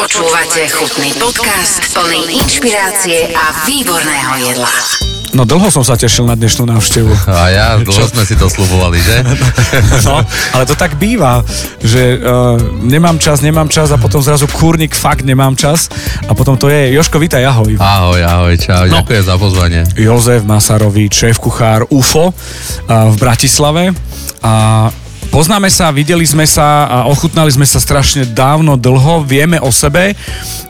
Počúvate chutný podcast plný inšpirácie a výborného jedla. No dlho som sa tešil na dnešnú návštevu. A ja, dlho sme si to slubovali, že? No, ale to tak býva, že uh, nemám čas, nemám čas a potom zrazu kúrnik, fakt nemám čas a potom to je. Joško, vítaj, ahoj. Ahoj, ahoj, čau, no. ďakujem za pozvanie. Jozef Masarovič, šéf-kuchár UFO uh, v Bratislave a Poznáme sa, videli sme sa a ochutnali sme sa strašne dávno, dlho, vieme o sebe,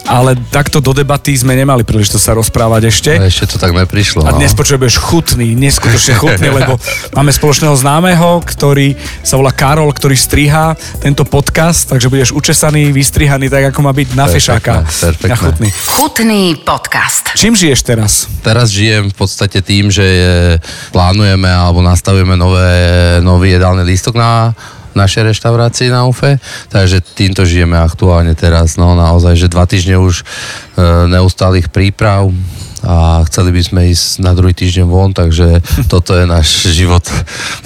ale takto do debaty sme nemali príležitosť sa rozprávať ešte. A ešte to tak neprišlo. A dnes no. počuješ chutný, neskutočne chutný, lebo máme spoločného známeho, ktorý sa volá Karol, ktorý striha tento podcast, takže budeš učesaný, vystrihaný tak, ako má byť na fešáka. Perfektné. Na chutný. Chutný podcast. Čím žiješ teraz? Teraz žijem v podstate tým, že je, plánujeme alebo nastavujeme nové, nový jedálny lístok na našej reštaurácii na UFE, takže týmto žijeme aktuálne teraz, no naozaj, že dva týždne už e, neustálých príprav, a chceli by sme ísť na druhý týždeň von, takže toto je náš život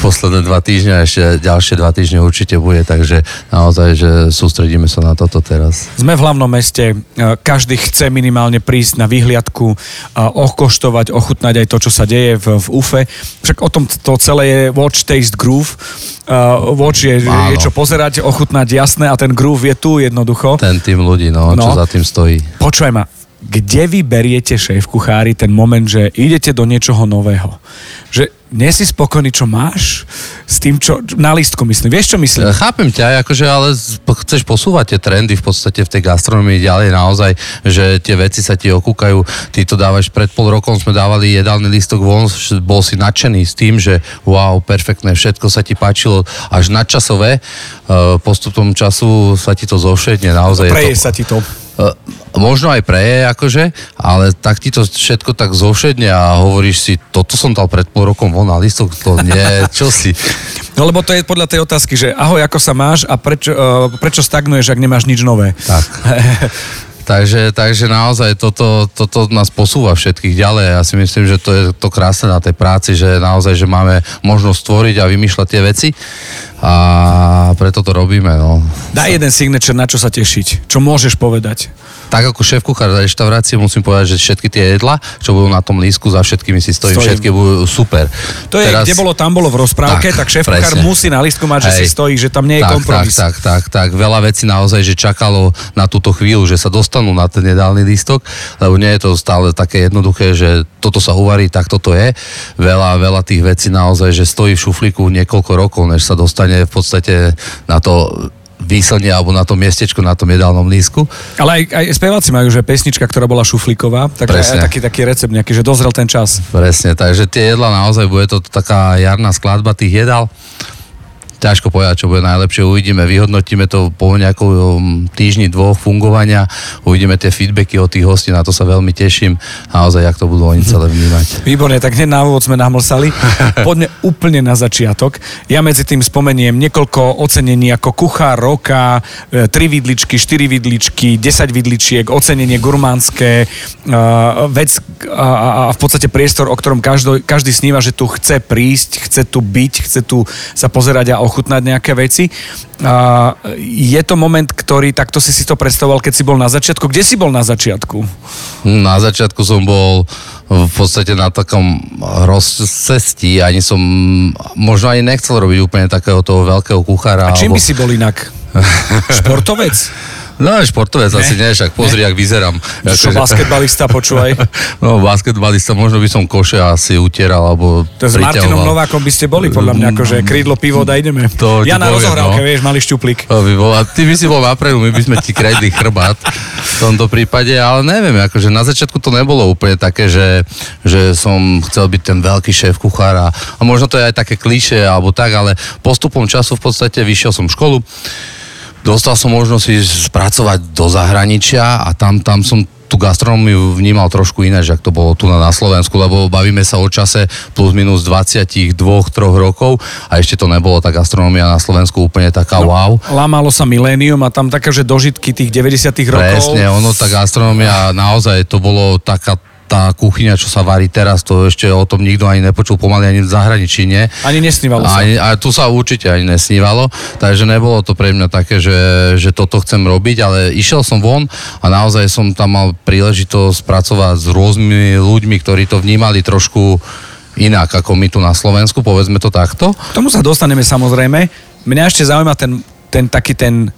posledné dva týždne a ešte ďalšie dva týždne určite bude, takže naozaj, že sústredíme sa na toto teraz. Sme v hlavnom meste, e, každý chce minimálne prísť na vyhliadku, okoštovať, ochutnať aj to, čo sa deje v, v UFE. Však o tom to celé je Watch, Taste, Groove. Uh, watch je, je čo pozerať, ochutnať, jasné, a ten groove je tu jednoducho. Ten tým ľudí, no, no. čo za tým stojí. Počúvaj ma, kde vy beriete šéf kuchári ten moment, že idete do niečoho nového? Že nie si spokojný, čo máš s tým, čo na listku myslím. Vieš, čo myslím? Ja chápem ťa, akože, ale chceš posúvať tie trendy v podstate v tej gastronomii ďalej naozaj, že tie veci sa ti okúkajú. Ty to dávaš pred pol rokom, sme dávali jedálny listok von, bol si nadšený s tým, že wow, perfektné, všetko sa ti páčilo až nadčasové. Postupom času sa ti to zošedne, naozaj. Preje to... sa ti to E, možno aj preje, akože, ale tak ti to všetko tak zovšedne a hovoríš si, toto som dal pred pol rokom von na listok, to nie, čo si. No lebo to je podľa tej otázky, že ahoj, ako sa máš a prečo, uh, prečo stagnuješ, ak nemáš nič nové? Tak. Takže, takže naozaj toto, toto nás posúva všetkých ďalej. Ja si myslím, že to je to krásne na tej práci, že naozaj, že máme možnosť stvoriť a vymýšľať tie veci a preto to robíme. No. Daj jeden signature, na čo sa tešiť. Čo môžeš povedať? tak ako šéf kuchár reštaurácie musím povedať, že všetky tie jedla, čo budú na tom lísku, za všetkými si stojím, stojím. všetky budú super. To je, Teraz... kde bolo, tam bolo v rozprávke, tak, tak šéf kuchár musí na lístku mať, že Hej. si stojí, že tam nie je tak, kompromis. Tak, tak, tak, tak, veľa vecí naozaj, že čakalo na túto chvíľu, že sa dostanú na ten jedálny lístok, lebo nie je to stále také jednoduché, že toto sa uvarí, tak toto je. Veľa, veľa tých vecí naozaj, že stojí v šuflíku niekoľko rokov, než sa dostane v podstate na to výslne alebo na tom miestečku, na tom jedálnom lísku. Ale aj, aj speváci majú, že pesnička, ktorá bola šuflíková, tak Presne. aj taký, taký recept nejaký, že dozrel ten čas. Presne, takže tie jedla naozaj, bude to taká jarná skladba tých jedál ťažko povedať, čo bude najlepšie. Uvidíme, vyhodnotíme to po nejakom um, týždni, dvoch fungovania, uvidíme tie feedbacky od tých hostí, na to sa veľmi teším. Naozaj, jak to budú oni celé vnímať. Výborne, tak hneď na úvod sme namlsali. Poďme úplne na začiatok. Ja medzi tým spomeniem niekoľko ocenení ako kuchár roka, e, tri vidličky, štyri vidličky, 10 vidličiek, ocenenie gurmánske, uh, vec a, a v podstate priestor, o ktorom každý, každý sníva, že tu chce prísť, chce tu byť, chce tu sa pozerať a ochutnať nejaké veci. A je to moment, ktorý takto si si to predstavoval, keď si bol na začiatku. Kde si bol na začiatku? Na začiatku som bol v podstate na takom rozcestí, ani som možno ani nechcel robiť úplne takého toho veľkého kuchára. A čím alebo... by si bol inak? Športovec? No, športovec ne. asi nie, však pozri, ne. ak vyzerám. Čo, basketbalista, počúvaj. No, basketbalista, možno by som koše asi utieral, alebo To s Martinom Novákom by ste boli, podľa mňa, akože krídlo, pivo, daj ideme. To ja na rozohrávke, no. vieš, malý šťuplík. To by bol, a ty by si bol napredu, my by sme ti kredli chrbát v tomto prípade, ale neviem, akože na začiatku to nebolo úplne také, že, že som chcel byť ten veľký šéf kuchára a možno to je aj také kliše alebo tak, ale postupom času v podstate vyšiel som školu, dostal som možnosť ísť spracovať do zahraničia a tam, tam som tú gastronómiu vnímal trošku že ak to bolo tu na, na Slovensku, lebo bavíme sa o čase plus minus 22-3 rokov a ešte to nebolo tá gastronómia na Slovensku úplne taká no, wow. Lámalo sa milénium a tam také, že dožitky tých 90 rokov. Presne, ono tá gastronómia naozaj to bolo taká tá kuchyňa, čo sa varí teraz, to ešte o tom nikto ani nepočul pomaly ani v zahraničí, nie? Ani nesnívalo sa. Ani, a tu sa určite ani nesnívalo, takže nebolo to pre mňa také, že, že toto chcem robiť, ale išiel som von a naozaj som tam mal príležitosť pracovať s rôznymi ľuďmi, ktorí to vnímali trošku inak ako my tu na Slovensku, povedzme to takto. K tomu sa dostaneme samozrejme. Mňa ešte zaujíma ten, ten taký ten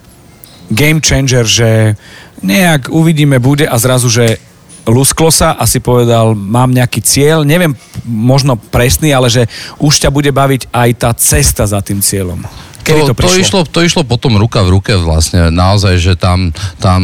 game changer, že nejak uvidíme, bude a zrazu, že lusklo sa a si povedal, mám nejaký cieľ, neviem možno presný, ale že už ťa bude baviť aj tá cesta za tým cieľom. Kedy to, to, to, išlo, to išlo potom ruka v ruke vlastne, naozaj, že tam, tam,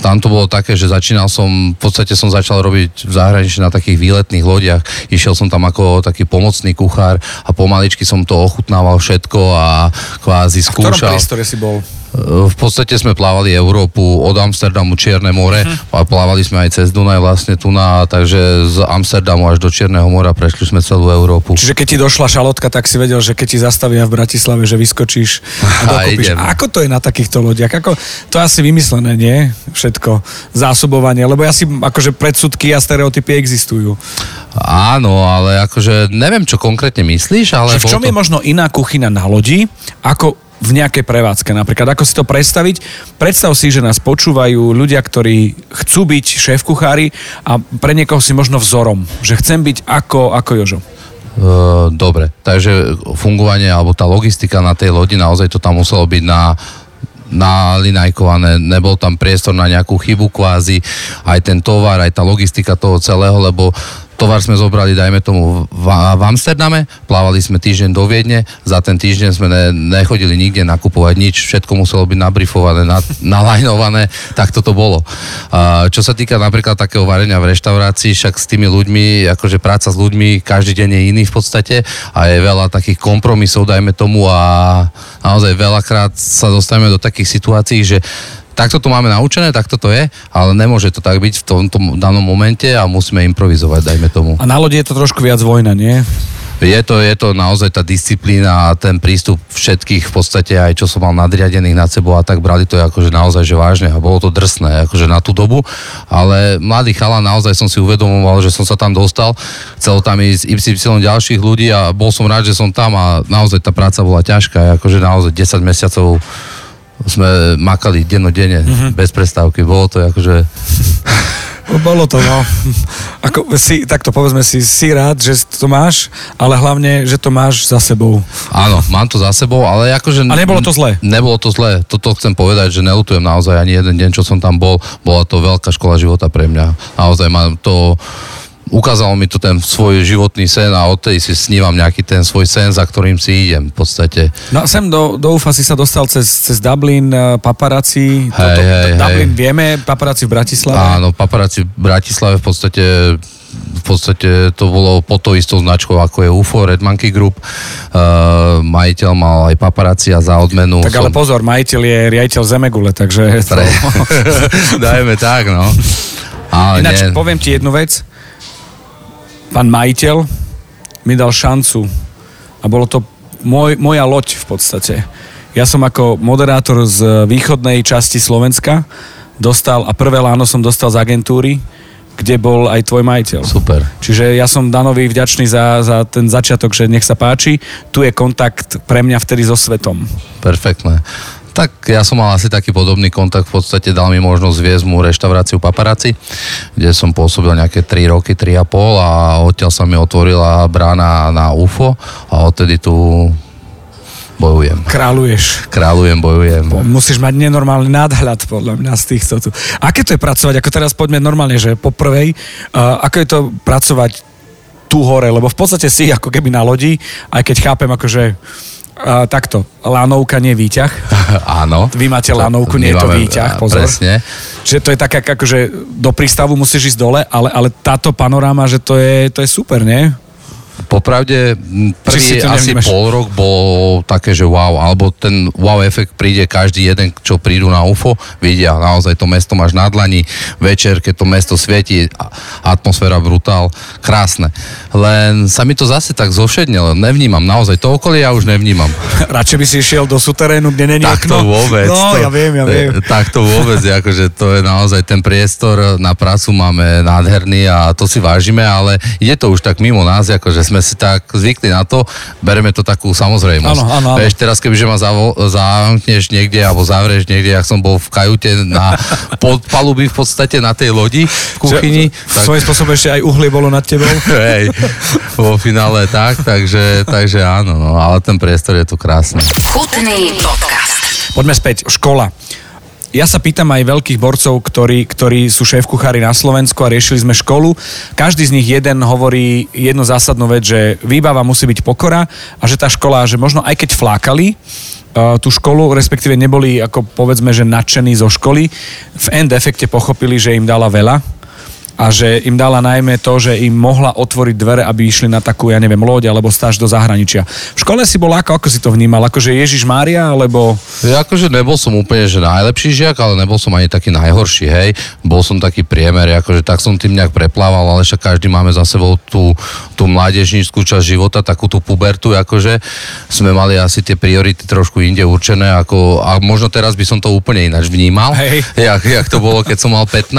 tam to bolo také, že začínal som, v podstate som začal robiť v zahraničí na takých výletných lodiach, išiel som tam ako taký pomocný kuchár a pomaličky som to ochutnával všetko a kvázi skúšal. V ktorom priestore si bol? V podstate sme plávali Európu od Amsterdamu Čierne more uh-huh. a plávali sme aj cez Dunaj vlastne tu na, takže z Amsterdamu až do Čierneho mora prešli sme celú Európu. Čiže keď ti došla šalotka, tak si vedel, že keď ti zastavia v Bratislave, že vyskočíš a dokúpiš. A ako to je na takýchto lodiach? Ako, to je asi vymyslené, nie? Všetko. Zásobovanie, lebo ja si akože predsudky a stereotypy existujú. Áno, ale akože neviem, čo konkrétne myslíš, ale... Že v čom to... je možno iná kuchyna na lodi, ako v nejakej prevádzke napríklad. Ako si to predstaviť? Predstav si, že nás počúvajú ľudia, ktorí chcú byť šéf-kuchári a pre niekoho si možno vzorom, že chcem byť ako, ako Jožo. Dobre, takže fungovanie alebo tá logistika na tej lodi, naozaj to tam muselo byť na nalinajkované, nebol tam priestor na nejakú chybu kvázi, aj ten tovar, aj tá logistika toho celého, lebo tovar sme zobrali, dajme tomu, v, v Amsterdame, plávali sme týždeň do Viedne, za ten týždeň sme ne, nechodili nikde nakupovať nič, všetko muselo byť nabrifované, na, nalajnované, tak toto bolo. A, čo sa týka napríklad takého varenia v reštaurácii, však s tými ľuďmi, akože práca s ľuďmi každý deň je iný v podstate a je veľa takých kompromisov, dajme tomu a naozaj veľakrát sa dostaneme do takých situácií, že takto to máme naučené, takto to je, ale nemôže to tak byť v tomto danom momente a musíme improvizovať, dajme tomu. A na lodi je to trošku viac vojna, nie? Je to, je to naozaj tá disciplína a ten prístup všetkých v podstate aj čo som mal nadriadených nad sebou a tak brali to akože naozaj že vážne a bolo to drsné akože na tú dobu, ale mladý chala naozaj som si uvedomoval, že som sa tam dostal, chcel tam ísť y ďalších ľudí a bol som rád, že som tam a naozaj tá práca bola ťažká, akože naozaj 10 mesiacov sme makali dennodenne, mm-hmm. bez prestávky. Bolo to akože... Bolo to, no. Ako si, takto povedzme si, si rád, že to máš, ale hlavne, že to máš za sebou. Áno, mám to za sebou, ale akože... A nebolo to zlé? Nebolo to zlé. Toto chcem povedať, že nelutujem naozaj ani jeden deň, čo som tam bol. Bola to veľká škola života pre mňa. Naozaj mám to ukázal mi to ten svoj životný sen a odtedy si snívam nejaký ten svoj sen, za ktorým si idem v podstate. No sem do, do UFA si sa dostal cez, cez Dublin, eh, paparazzi, hej, toto, hej, Dublin hej. vieme, paparazzi v Bratislave. Áno, paparazzi v Bratislave v podstate v podstate to bolo pod to istou značkou, ako je UFO, Red Monkey Group. Uh, majiteľ mal aj paparazzi a za odmenu. Tak ale som... pozor, majiteľ je riaditeľ Zemegule, takže... Pre... Dajme tak, no. Ale Ináč, nie. poviem ti jednu vec pán majiteľ mi dal šancu a bolo to môj, moja loď v podstate. Ja som ako moderátor z východnej časti Slovenska dostal, a prvé láno som dostal z agentúry, kde bol aj tvoj majiteľ. Super. Čiže ja som Danovi vďačný za, za ten začiatok, že nech sa páči. Tu je kontakt pre mňa vtedy so svetom. Perfektné. Tak ja som mal asi taký podobný kontakt, v podstate dal mi možnosť viesť mu reštauráciu Paparazzi, kde som pôsobil nejaké 3 roky, 3,5 a odtiaľ sa mi otvorila brána na UFO a odtedy tu bojujem. Kráľuješ. Kráľujem, bojujem. Musíš mať nenormálny nadhľad podľa mňa z týchto tu. Aké to je pracovať, ako teraz poďme normálne, že po prvej, uh, ako je to pracovať tu hore, lebo v podstate si ako keby na lodi, aj keď chápem akože Uh, takto, lanovka nie výťah. Áno. Vy máte lanovku, nie je to výťah, pozor. Presne. Čiže to je také, akože do prístavu musíš ísť dole, ale, ale táto panoráma, že to je, to je super, nie? Popravde, prvý asi nevnímaš? pol rok bol také, že wow, alebo ten wow efekt príde každý jeden, čo prídu na UFO, vidia naozaj to mesto máš na dlani, večer, keď to mesto svieti, atmosféra brutál, krásne. Len sa mi to zase tak zošednelo, nevnímam, naozaj to okolie ja už nevnímam. Radšej by si išiel do suterénu, kde není Tak to okno. vôbec. No, to, ja viem, ja viem. Tak to vôbec, je, akože to je naozaj ten priestor na prácu máme nádherný a to si vážime, ale ide to už tak mimo nás, akože sme si tak zvykli na to, bereme to takú samozrejmosť. Áno, áno, áno. Vieš, teraz kebyže ma zavo- zamkneš niekde alebo zavrieš niekde, jak som bol v kajute na podpalubi v podstate na tej lodi v kuchyni, Že, Svojím spôsobom ešte aj uhlie bolo nad tebou. hej, vo finále tak, takže, takže áno, no, ale ten priestor je tu krásny. Chutný podcast. Poďme späť, škola. Ja sa pýtam aj veľkých borcov, ktorí, ktorí sú šéf kuchári na Slovensku a riešili sme školu. Každý z nich jeden hovorí jednu zásadnú vec, že výbava musí byť pokora a že tá škola, že možno aj keď flákali, uh, tú školu, respektíve neboli ako povedzme, že nadšení zo školy, v end efekte pochopili, že im dala veľa a že im dala najmä to, že im mohla otvoriť dvere, aby išli na takú, ja neviem, loď alebo stáž do zahraničia. V škole si bol ako, ako si to vnímal? Akože Ježiš Mária, alebo... Ja akože nebol som úplne, že najlepší žiak, ale nebol som ani taký najhorší, hej. Bol som taký priemer, akože tak som tým nejak preplával, ale však každý máme za sebou tú, tú mládežníckú časť života, takú tú pubertu, akože sme mali asi tie priority trošku inde určené, ako, a možno teraz by som to úplne ináč vnímal, Hej. jak, jak to bolo, keď som mal 15,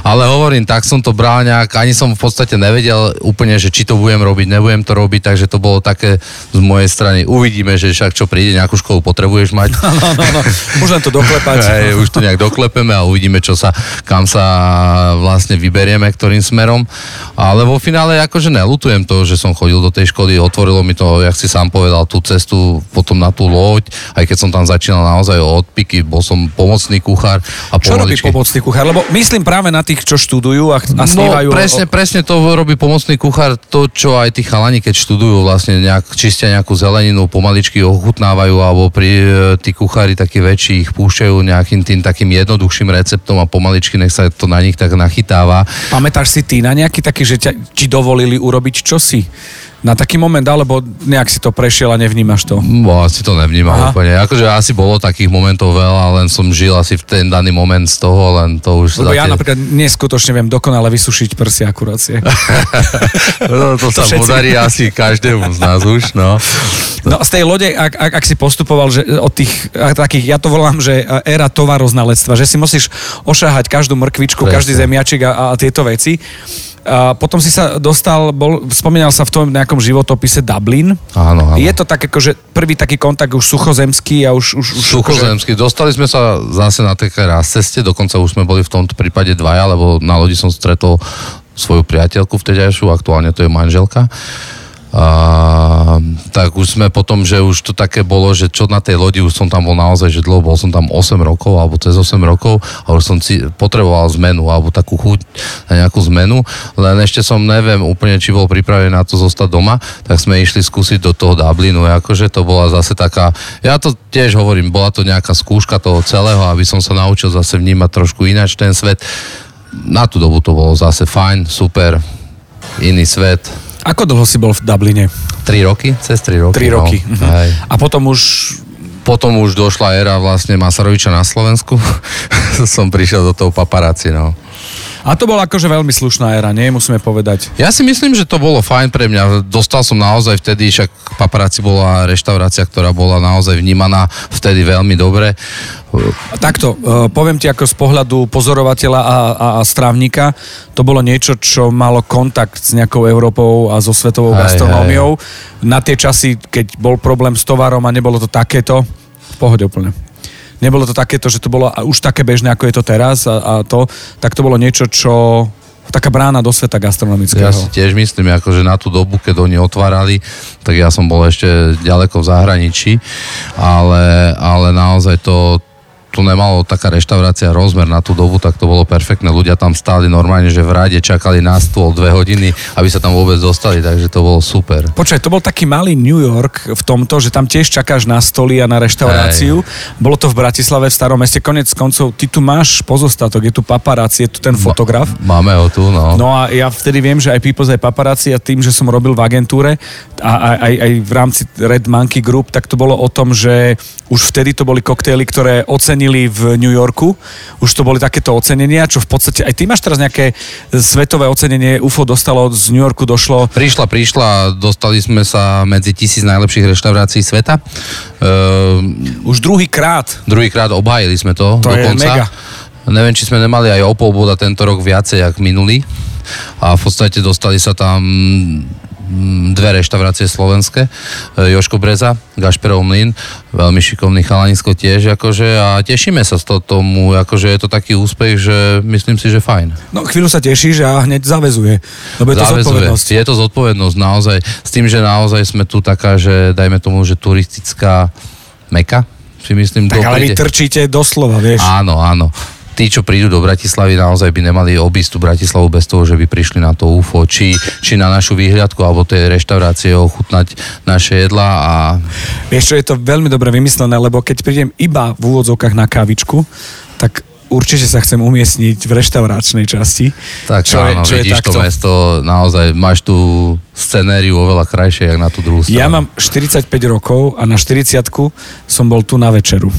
ale hovorím, tak som to bral nejak, ani som v podstate nevedel úplne, že či to budem robiť, nebudem to robiť, takže to bolo také z mojej strany. Uvidíme, že však čo príde, nejakú školu potrebuješ mať. No, no, no. Už len to doklepať. Hej, už to nejak doklepeme a uvidíme, čo sa, kam sa vlastne vyberieme, ktorým smerom. Ale vo finále akože nelutujem to, že som chodil do tej školy, otvorilo mi to, jak si sám povedal, tú cestu potom na tú loď, aj keď som tam začínal naozaj od piky, bol som pomocný kuchár a Čo robí pomocný kuchár? Lebo myslím práve na tých, čo študujú a, a No, snívajú. o- presne, presne to robí pomocný kuchár, to, čo aj tí chalani, keď študujú, vlastne nejak, čistia nejakú zeleninu, pomaličky ochutnávajú, alebo pri e, tí kuchári takí väčší ich púšťajú nejakým tým takým jednoduchším receptom a pomaličky nech sa to na nich tak nachytáva. Pamätáš si ty na nejaký taký, že ťa, ti dovolili urobiť čosi? Na taký moment, alebo nejak si to prešiel a nevnímaš to? Bo asi to nevnímam Aha. úplne. Akože asi bolo takých momentov veľa, len som žil asi v ten daný moment z toho, len to už... Lebo ja tie- napríklad neskutočne viem dokonale vysušiť prsia akurácie. no, to, sa všetci. podarí asi každému z nás už, no. No z tej lode, ak, ak, ak si postupoval, že od tých takých, ja to volám, že éra tovaroznalectva, že si musíš ošahať každú mrkvičku, Presne. každý zemiačik a, a tieto veci. A potom si sa dostal, bol, spomínal sa v tom nejakom životopise Dublin. Áno, áno. Je to tak ako, že prvý taký kontakt už suchozemský a už... už, už Suchozemský. Dostali sme sa zase na také raz ceste, dokonca už sme boli v tomto prípade dvaja, lebo na lodi som stretol svoju priateľku vtedajšiu, aktuálne to je manželka. A, tak už sme potom, že už to také bolo, že čo na tej lodi, už som tam bol naozaj, že dlho, bol som tam 8 rokov, alebo cez 8 rokov a už som si potreboval zmenu, alebo takú chuť na nejakú zmenu, len ešte som neviem úplne, či bol pripravený na to zostať doma, tak sme išli skúsiť do toho Dublinu, akože to bola zase taká, ja to tiež hovorím, bola to nejaká skúška toho celého, aby som sa naučil zase vnímať trošku ináč ten svet. Na tú dobu to bolo zase fajn, super, iný svet. Ako dlho si bol v Dubline? 3 roky? Cez 3 roky. 3 no. roky. Mhm. Hej. A potom už... Potom už došla éra vlastne Masaroviča na Slovensku. som prišiel do toho paparáci, no. A to bola akože veľmi slušná éra, nie? Musíme povedať. Ja si myslím, že to bolo fajn pre mňa. Dostal som naozaj vtedy, však paparáci bola reštaurácia, ktorá bola naozaj vnímaná vtedy veľmi dobre. Takto, e, poviem ti ako z pohľadu pozorovateľa a, a, a strávnika, to bolo niečo, čo malo kontakt s nejakou Európou a so svetovou Hej, gastronómiou. Na tie časy, keď bol problém s tovarom a nebolo to takéto, v pohode úplne. Nebolo to takéto, že to bolo už také bežné, ako je to teraz a, a to, tak to bolo niečo, čo taká brána do sveta gastronomického. Ja si tiež myslím, ako, že na tú dobu, keď oni otvárali, tak ja som bol ešte ďaleko v zahraničí, ale, ale naozaj to, to nemalo taká reštaurácia rozmer na tú dobu, tak to bolo perfektné. Ľudia tam stáli normálne, že v rade čakali na stôl dve hodiny, aby sa tam vôbec dostali, takže to bolo super. Počkaj, to bol taký malý New York v tomto, že tam tiež čakáš na stoly a na reštauráciu. Bolo to v Bratislave, v starom meste. Konec koncov, ty tu máš pozostatok, je tu paparáci, je tu ten fotograf. Máme ho tu, no. No a ja vtedy viem, že aj People's aj paparáci a tým, že som robil v agentúre a aj, aj, aj v rámci Red Monkey Group, tak to bolo o tom, že už vtedy to boli koktély, ktoré ocenili v New Yorku. Už to boli takéto ocenenia, čo v podstate... Aj ty máš teraz nejaké svetové ocenenie UFO dostalo z New Yorku, došlo... Prišla, prišla, dostali sme sa medzi tisíc najlepších reštaurácií sveta. Uh, Už druhý krát. druhýkrát obhájili sme to, To je dokonca. mega. Neviem, či sme nemali aj o pol boda tento rok viacej, jak minulý. A v podstate dostali sa tam dve reštaurácie slovenské, E, Joško Breza, Gašperov Mlyn, veľmi šikovný chalanisko tiež, akože, a tešíme sa z toho tomu, akože je to taký úspech, že myslím si, že fajn. No chvíľu sa tešíš a hneď zavezuje. Lebo je to Záväzuje. zodpovednosť. Je to zodpovednosť, naozaj. S tým, že naozaj sme tu taká, že dajme tomu, že turistická meka, si myslím, Tak ale vy trčíte doslova, vieš. Áno, áno. Tí, čo prídu do Bratislavy, naozaj by nemali obísť tú Bratislavu bez toho, že by prišli na to UFO, či, či na našu výhľadku, alebo tej reštaurácie ochutnať naše jedla a Vieš čo, je to veľmi dobre vymyslené, lebo keď prídem iba v úvodzovkách na kávičku, tak určite sa chcem umiestniť v reštauráčnej časti. tak čo áno, je, čo je vidíš to takto. mesto, naozaj máš tú scenériu oveľa krajšie, jak na tú druhú stranu. Ja mám 45 rokov a na 40 som bol tu na večeru.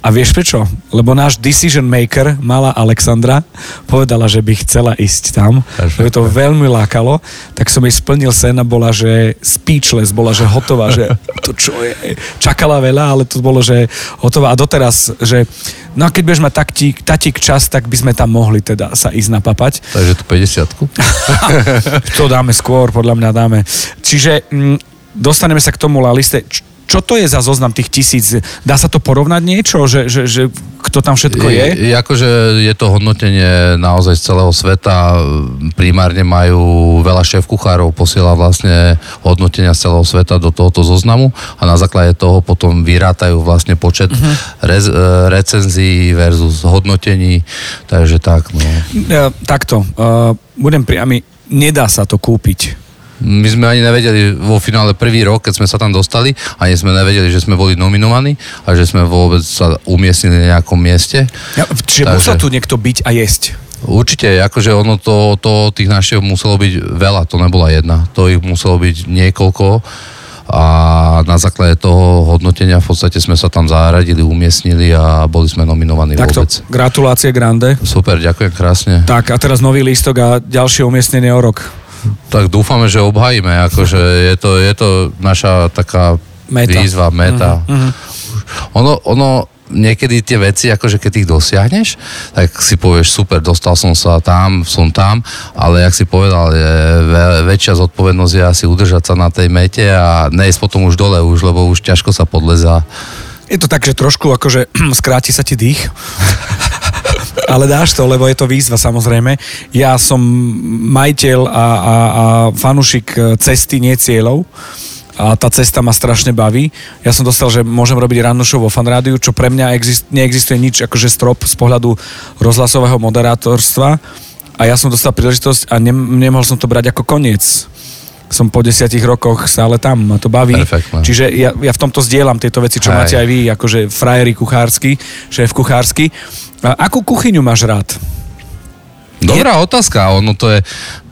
A vieš prečo? Lebo náš decision maker, malá Alexandra, povedala, že by chcela ísť tam. Lebo to veľmi lákalo. Tak som jej splnil sen a bola, že speechless, bola, že hotová, že to čo je. Čakala veľa, ale to bolo, že hotová. A doteraz, že no a keď budeš mať taktík, tatík čas, tak by sme tam mohli teda sa ísť napapať. Takže tu 50 To dáme skôr, podľa mňa dáme. Čiže mm, dostaneme sa k tomu laliste. Čo to je za zoznam tých tisíc? Dá sa to porovnať niečo, že, že, že kto tam všetko je? Je, akože je to hodnotenie naozaj z celého sveta. Primárne majú veľa šéf kuchárov, posiela vlastne hodnotenia z celého sveta do tohoto zoznamu a na základe toho potom vyrátajú vlastne počet uh-huh. rez, e, recenzií versus hodnotení. Takže tak, no. E, takto, uh, budem priamy, nedá sa to kúpiť. My sme ani nevedeli vo finále prvý rok, keď sme sa tam dostali, ani sme nevedeli, že sme boli nominovaní a že sme vôbec sa umiestnili na nejakom mieste. Ja, čiže Takže- musel tu niekto byť a jesť. Určite, akože ono to, to tých návštev muselo byť veľa, to nebola jedna, to ich muselo byť niekoľko a na základe toho hodnotenia v podstate sme sa tam zaradili, umiestnili a boli sme nominovaní Takto, vôbec. gratulácie Grande. Super, ďakujem krásne. Tak a teraz nový lístok a ďalšie umiestnenie o rok. Tak dúfame, že obhajíme, akože je to, je to naša taká Meta. výzva, meta. Mhm, Ono, ono, niekedy tie veci, akože keď ich dosiahneš, tak si povieš, super, dostal som sa tam, som tam, ale jak si povedal, je väčšia zodpovednosť je asi udržať sa na tej mete a nejsť potom už dole už, lebo už ťažko sa podleza. Je to tak, že trošku akože skráti sa ti dých. Ale dáš to, lebo je to výzva samozrejme. Ja som majiteľ a, a, a fanušik cesty, nie cieľov. A tá cesta ma strašne baví. Ja som dostal, že môžem robiť rannú show vo fanrádiu, čo pre mňa exist, neexistuje nič akože strop z pohľadu rozhlasového moderátorstva. A ja som dostal príležitosť a ne, nemohol som to brať ako koniec. Som po desiatich rokoch stále tam, ma to baví. Perfektné. Čiže ja, ja v tomto zdieľam tieto veci, čo Hej. máte aj vy, akože frajeri kuchársky, šéf kuchársky. A akú kuchyňu máš rád? Dobrá otázka, ono to je,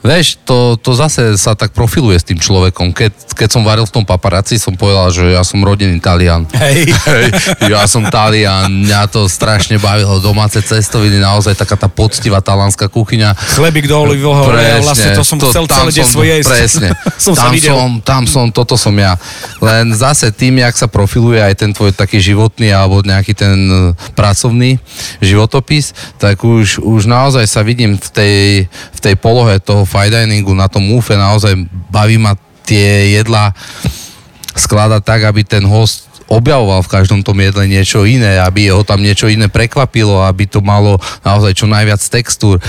vieš, to, to zase sa tak profiluje s tým človekom. Keď, keď som varil v tom paparazzi, som povedal, že ja som rodený Talian. Hej. Hej, ja som Talian, mňa to strašne bavilo, domáce cestoviny, naozaj taká tá poctivá talánska kuchyňa. Chlebík do olivového oleja, vlastne to som chcel tam celé detstvo jesť. Presne, som tam som, tam som, toto som ja. Len zase tým, jak sa profiluje aj ten tvoj taký životný alebo nejaký ten e, pracovný životopis, tak už, už naozaj sa vidím v tej, v tej polohe toho fine diningu, na tom úfe, naozaj baví ma tie jedlá skladať tak, aby ten host objavoval v každom tom jedle niečo iné, aby ho tam niečo iné prekvapilo, aby to malo naozaj čo najviac textúr.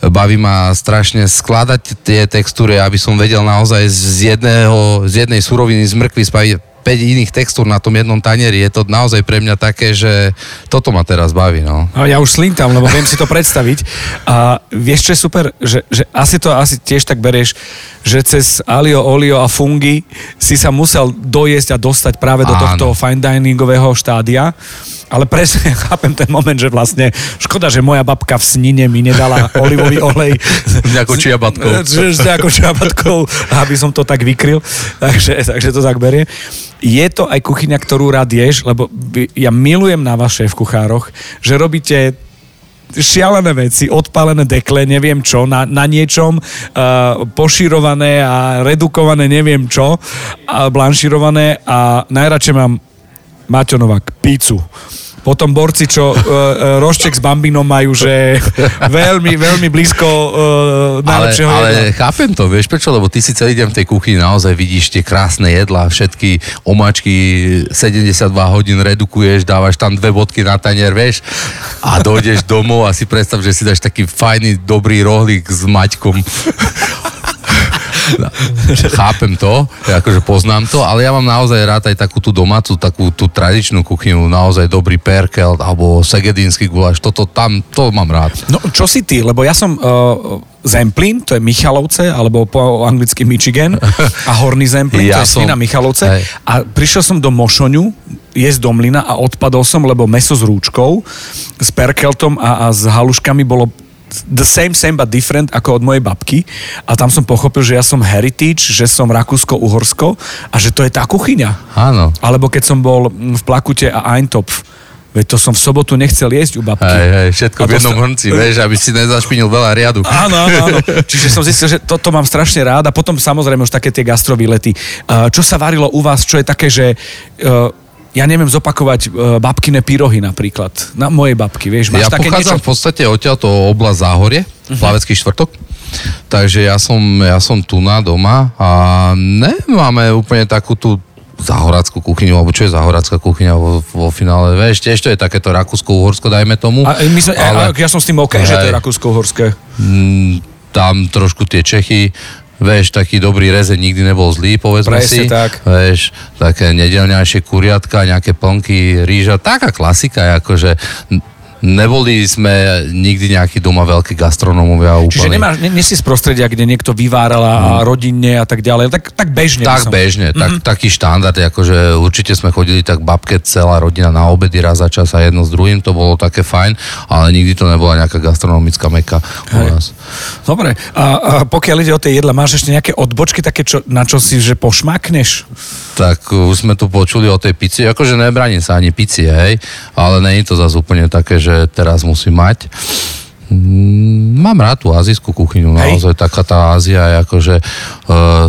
Baví ma strašne skladať tie textúry, aby som vedel naozaj z, jedného, z jednej suroviny z mrkvy spraviť 5 iných textúr na tom jednom tanieri. Je to naozaj pre mňa také, že toto ma teraz baví. No. No, ja už slintam, lebo viem si to predstaviť. A vieš, čo je super? Že, že asi to asi tiež tak berieš, že cez alio, olio a fungy si sa musel dojesť a dostať práve do Áno. tohto fine diningového štádia. Ale presne chápem ten moment, že vlastne škoda, že moja babka v snine mi nedala olivový olej. S nejakou čiabatkou. S nejakou čiabatkou, aby som to tak vykryl. Takže, takže to tak berie. Je to aj kuchyňa, ktorú rád ješ, lebo ja milujem na vás v kuchároch, že robíte šialené veci, odpálené dekle, neviem čo, na, na niečom, uh, poširované a redukované neviem čo, a blanširované a najradšej mám Maťo Novák, pícu. Potom borci, čo uh, uh, Rošček s Bambinom majú, že veľmi, veľmi blízko uh, Ale, najlepšieho ale jedla. chápem to, vieš prečo? Lebo ty si celý deň v tej kuchyni naozaj vidíš tie krásne jedlá, všetky omáčky 72 hodín redukuješ, dávaš tam dve bodky na tanier, vieš, a dojdeš domov a si predstav, že si dáš taký fajný, dobrý rohlík s maťkom. Chápem to, akože poznám to, ale ja mám naozaj rád aj takú tú domácu, takú tú tradičnú kuchyňu, naozaj dobrý perkel alebo segedínsky guláš, toto tam, to mám rád. No, čo si ty? Lebo ja som uh, Zemplín, to je Michalovce, alebo po anglicky Michigan, a Horný Zemplín, Ja to je som- Svina Michalovce. hej. A prišiel som do Mošoňu, jesť do mlyna a odpadol som, lebo meso s rúčkou, s perkeltom a, a s haluškami bolo the same, same but different ako od mojej babky a tam som pochopil, že ja som heritage, že som Rakúsko-Uhorsko a že to je tá kuchyňa. Áno. Alebo keď som bol mm, v Plakute a Eintopf, veď to som v sobotu nechcel jesť u babky. Hej, hej, všetko A v jednom hrnci, vieš, aby si nezašpinil veľa riadu. Áno, áno, áno. Čiže som zistil, že toto mám strašne rád a potom samozrejme už také tie gastrovýlety. Čo sa varilo u vás, čo je také, že uh, ja neviem zopakovať uh, babkine pyrohy napríklad. Na mojej babky, vieš. Ja Máš také pochádzam niečo? v podstate odtiaľto oblasť Záhorie, uh-huh. Plavecký štvrtok. Takže ja som, ja som tu na doma a nemáme úplne takú tú zahorackú kuchyňu, alebo čo je zahoradská kuchyňa vo, vo finále, vieš, tiež to je takéto Rakúsko-Uhorsko, dajme tomu. A, my sme, ale, ja som s tým OK, že to je Hej. Rakúsko-Horské. Mm, tam trošku tie Čechy, vieš, taký dobrý rezeň nikdy nebol zlý, povedzme Presne si. tak. Vieš, také nedelňajšie kuriatka, nejaké plnky, rýža, taká klasika, akože neboli sme nikdy nejaký doma veľkí gastronómovia úplne. Čiže nemáš, ne, nie si z prostredia, kde niekto vyváral a rodinne a tak ďalej. Tak, tak bežne. Tak som- bežne, tak, taký štandard, akože určite sme chodili tak babke celá rodina na obedy raz za čas a jedno s druhým, to bolo také fajn, ale nikdy to nebola nejaká gastronomická meka u nás. Dobre, a, a pokiaľ ide o tie jedla, máš ešte nejaké odbočky také, čo, na čo si, že pošmakneš? Tak už sme tu počuli o tej pici, akože nebraním sa ani pici, hej, ale nie je to zase úplne také, že teraz musím mať. Mm, Mám rád tú azijskú kuchyňu, Hej. naozaj taká tá Ázia je akože uh,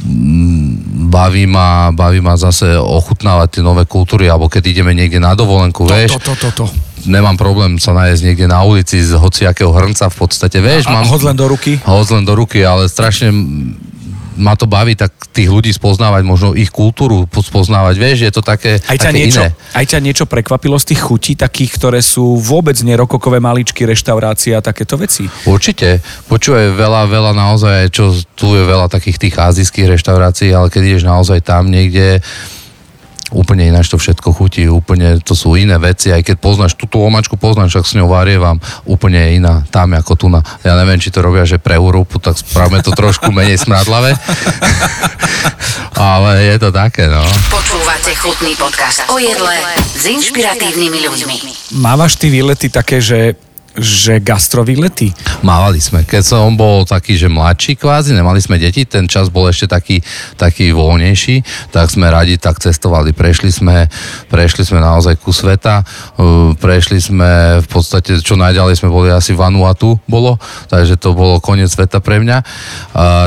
mm, baví ma, baví ma zase ochutnávať tie nové kultúry, alebo keď ideme niekde na dovolenku, vieš, To, to, to, to. nemám problém sa nájsť niekde na ulici z hociakého hrnca v podstate, vieš, A, mám... a hod len do ruky? Hoď len do ruky, ale strašne ma to baví tak tých ľudí spoznávať, možno ich kultúru po- spoznávať, vieš, je to také, Aj ťa, také niečo, iné. aj ťa niečo prekvapilo z tých chutí, takých, ktoré sú vôbec nerokokové maličky, reštaurácie a takéto veci? Určite. Počúvaj, veľa, veľa naozaj, čo tu je veľa takých tých azijských reštaurácií, ale keď ideš naozaj tam niekde, úplne ináč to všetko chutí, úplne to sú iné veci, aj keď poznáš túto omačku, poznáš, ak s ňou varievam, úplne je iná tam ako tu na. Ja neviem, či to robia, že pre Európu, tak spravme to trošku menej smradlavé. ale je to také, no. Počúvate chutný podcast o jedle s inšpiratívnymi ľuďmi. Mávaš ty výlety také, že, že gastrovýlety? Mávali sme. Keď som bol taký, že mladší kvázi, nemali sme deti, ten čas bol ešte taký, taký voľnejší, tak sme radi tak cestovali. Prešli sme, prešli sme naozaj ku sveta, prešli sme v podstate, čo najďalej sme boli asi Vanuatu bolo, takže to bolo koniec sveta pre mňa.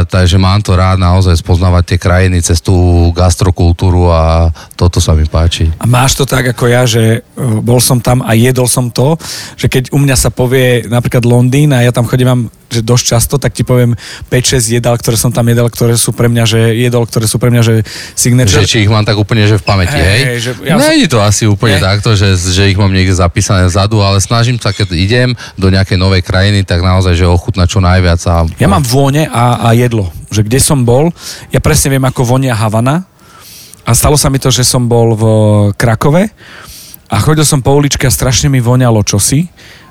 Takže mám to rád naozaj spoznávať tie krajiny cez tú gastrokultúru a toto sa mi páči. A máš to tak ako ja, že bol som tam a jedol som to, že keď u mňa sa povie napríklad Londýn a ja tam chodím že dosť často, tak ti poviem 5-6 jedál, ktoré som tam jedal, ktoré sú pre mňa, že jedol, ktoré sú pre mňa, že signature. Že či ich mám tak úplne, že v pamäti, Hej, hej? že ja Není to asi úplne Nie. takto, že, že ich mám niekde zapísané vzadu, ale snažím sa, keď idem do nejakej novej krajiny, tak naozaj, že ochutnať čo najviac. A, Ja mám vône a, a jedlo, že kde som bol, ja presne viem, ako vonia Havana, A stalo sa mi to, že som bol v Krakove a chodil som po uličke a strašne mi voňalo čosi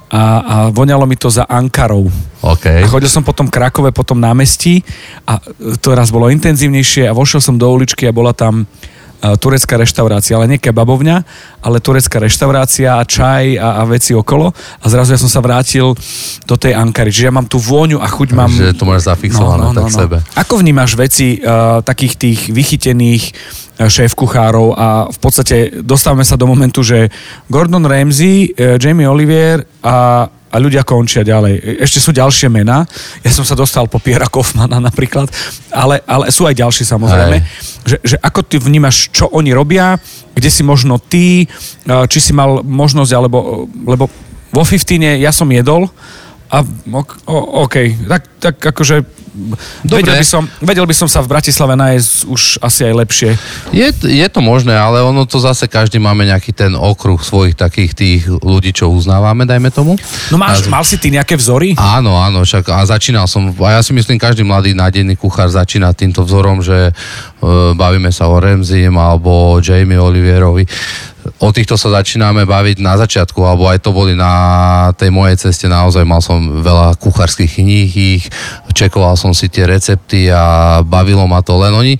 a, a voňalo mi to za Ankarou. OK. A chodil som potom Krakove, potom námestí a to raz bolo intenzívnejšie a vošiel som do uličky a bola tam turecká reštaurácia, ale nie kebabovňa, ale turecká reštaurácia čaj a, a veci okolo a zrazu ja som sa vrátil do tej Ankary. Čiže ja mám tú vôňu a chuť mám... Že to máš zafixované tak v sebe. Ako vnímaš veci uh, takých tých vychytených uh, šéf-kuchárov a v podstate dostávame sa do momentu, že Gordon Ramsay, uh, Jamie Olivier a a ľudia končia ďalej. Ešte sú ďalšie mená. Ja som sa dostal po Piera Kaufmana napríklad, ale, ale sú aj ďalší samozrejme. Že, že ako ty vnímaš, čo oni robia, kde si možno ty, či si mal možnosť, alebo, lebo vo 15 ja som jedol a OK, tak, tak akože Dobre. Vedel by, som, vedel by som sa v Bratislave nájsť už asi aj lepšie. Je, je to možné, ale ono to zase každý máme nejaký ten okruh svojich takých tých ľudí, čo uznávame, dajme tomu. No máš, a, mal si ty nejaké vzory? Áno, áno, však a začínal som, a ja si myslím, každý mladý nádejný kuchár začína týmto vzorom, že uh, bavíme sa o Remzim alebo Jamie Olivierovi o týchto sa začíname baviť na začiatku, alebo aj to boli na tej mojej ceste, naozaj mal som veľa kuchárskych kníh, ich čekoval som si tie recepty a bavilo ma to, len oni